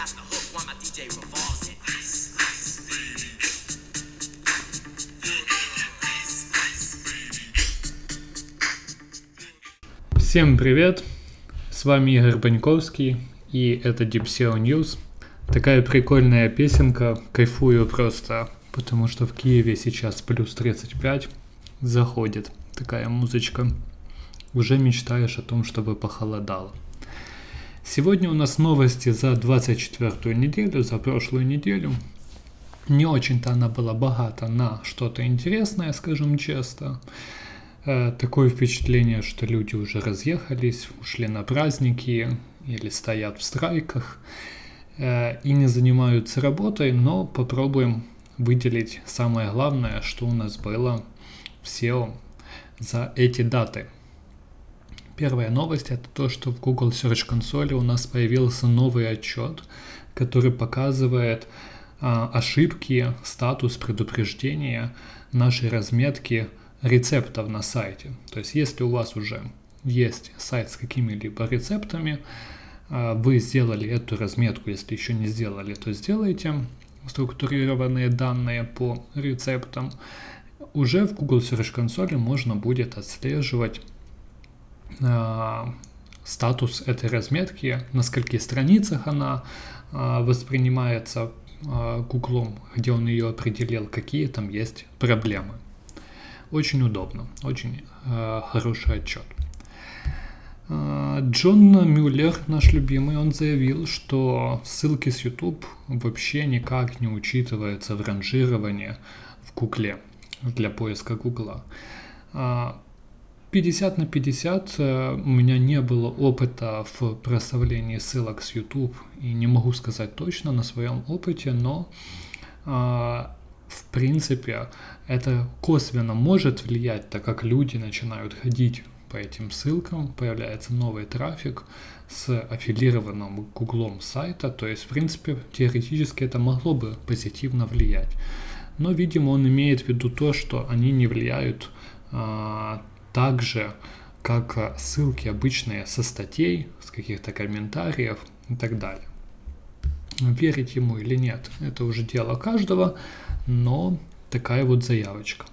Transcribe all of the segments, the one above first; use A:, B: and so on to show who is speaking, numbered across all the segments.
A: got the hook while my DJ revolves it.
B: Всем привет! С вами Игорь Баньковский, и это Deep SEO News. Такая прикольная песенка, кайфую просто, потому что в Киеве сейчас плюс 35, заходит такая музычка. Уже мечтаешь о том, чтобы похолодало. Сегодня у нас новости за 24 неделю, за прошлую неделю. Не очень-то она была богата на что-то интересное, скажем честно. Э, такое впечатление, что люди уже разъехались, ушли на праздники или стоят в страйках э, и не занимаются работой, но попробуем выделить самое главное, что у нас было в SEO за эти даты. Первая новость это то, что в Google Search Console у нас появился новый отчет, который показывает а, ошибки, статус предупреждения нашей разметки рецептов на сайте. То есть если у вас уже есть сайт с какими-либо рецептами, а, вы сделали эту разметку, если еще не сделали, то сделайте структурированные данные по рецептам. Уже в Google Search Console можно будет отслеживать статус этой разметки, на скольких страницах она э, воспринимается э, Google, где он ее определил, какие там есть проблемы. Очень удобно, очень э, хороший отчет. Э, Джон Мюллер, наш любимый, он заявил, что ссылки с YouTube вообще никак не учитываются в ранжировании в Гугле для поиска Гугла. 50 на 50 э, у меня не было опыта в проставлении ссылок с YouTube и не могу сказать точно на своем опыте, но в принципе, это косвенно может влиять, так как люди начинают ходить по этим ссылкам, появляется новый трафик с аффилированным гуглом сайта, то есть, в принципе, теоретически это могло бы позитивно влиять. Но, видимо, он имеет в виду то, что они не влияют а, так же, как ссылки обычные со статей, с каких-то комментариев и так далее. Верить ему или нет, это уже дело каждого но такая вот заявочка.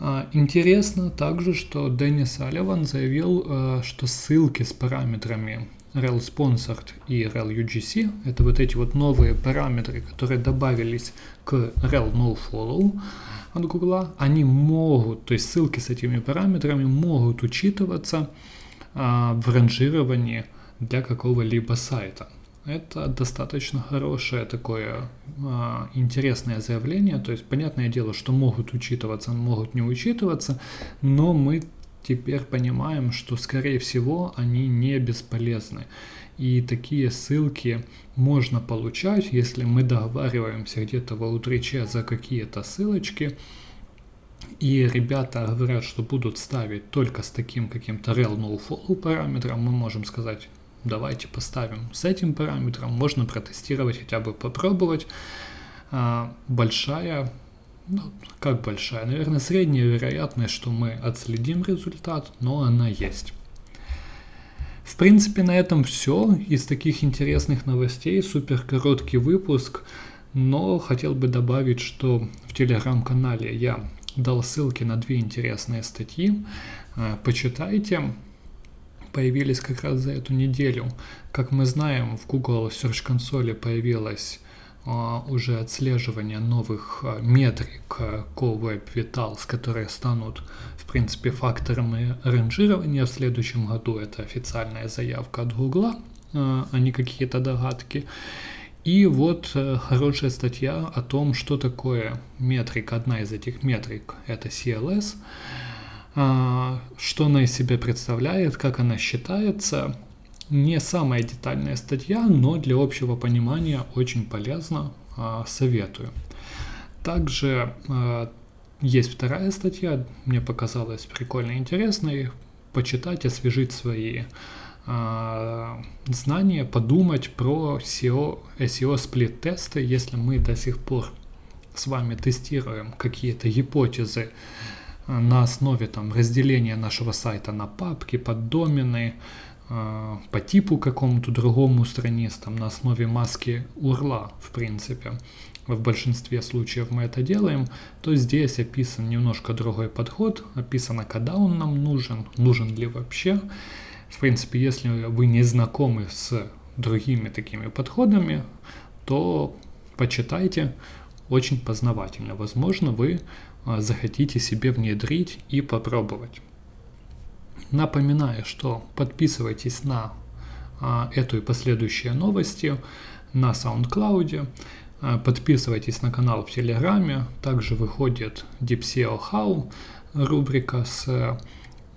B: А, интересно также, что Дэнни Салливан заявил, э, что ссылки с параметрами rel sponsored и rel UGC, это вот эти вот новые параметры, которые добавились к rel nofollow от Google, они могут, то есть ссылки с этими параметрами могут учитываться а, в ранжировании для какого-либо сайта. Это достаточно хорошее такое а, интересное заявление. То есть, понятное дело, что могут учитываться, могут не учитываться, но мы теперь понимаем, что, скорее всего, они не бесполезны. И такие ссылки можно получать, если мы договариваемся где-то в аутриче за какие-то ссылочки, и ребята говорят, что будут ставить только с таким каким-то rel nofollow параметром, мы можем сказать, давайте поставим с этим параметром, можно протестировать, хотя бы попробовать. А, большая, ну, как большая, наверное, средняя вероятность, что мы отследим результат, но она есть. В принципе, на этом все. Из таких интересных новостей супер короткий выпуск, но хотел бы добавить, что в телеграм-канале я дал ссылки на две интересные статьи. А, почитайте появились как раз за эту неделю. Как мы знаем, в Google Search появилось а, уже отслеживание новых а, метрик а, CoWeb Vitals, которые станут, в принципе, факторами ранжирования в следующем году. Это официальная заявка от Google, а не какие-то догадки. И вот хорошая статья о том, что такое метрика. Одна из этих метрик – это CLS. А, что она из себя представляет, как она считается. Не самая детальная статья, но для общего понимания очень полезно, а, советую. Также а, есть вторая статья, мне показалась прикольно интересной, почитать, освежить свои знания, подумать про SEO, SEO сплит-тесты, если мы до сих пор с вами тестируем какие-то гипотезы на основе там, разделения нашего сайта на папки, поддомены, по типу какому-то другому страниц, там на основе маски урла, в принципе, в большинстве случаев мы это делаем, то здесь описан немножко другой подход, описано, когда он нам нужен, нужен ли вообще. В принципе, если вы не знакомы с другими такими подходами, то почитайте, очень познавательно. Возможно, вы а, захотите себе внедрить и попробовать. Напоминаю, что подписывайтесь на а, эту и последующие новости на SoundCloud. А, подписывайтесь на канал в Телеграме. Также выходит DeepSEO How рубрика с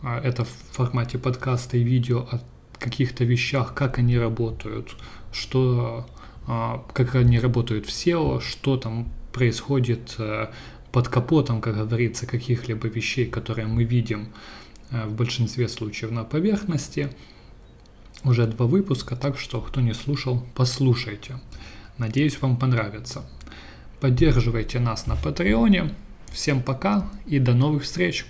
B: это в формате подкаста и видео о каких-то вещах, как они работают, что, как они работают в SEO, что там происходит под капотом, как говорится, каких-либо вещей, которые мы видим в большинстве случаев на поверхности. Уже два выпуска, так что кто не слушал, послушайте. Надеюсь, вам понравится. Поддерживайте нас на Патреоне. Всем пока и до новых встреч!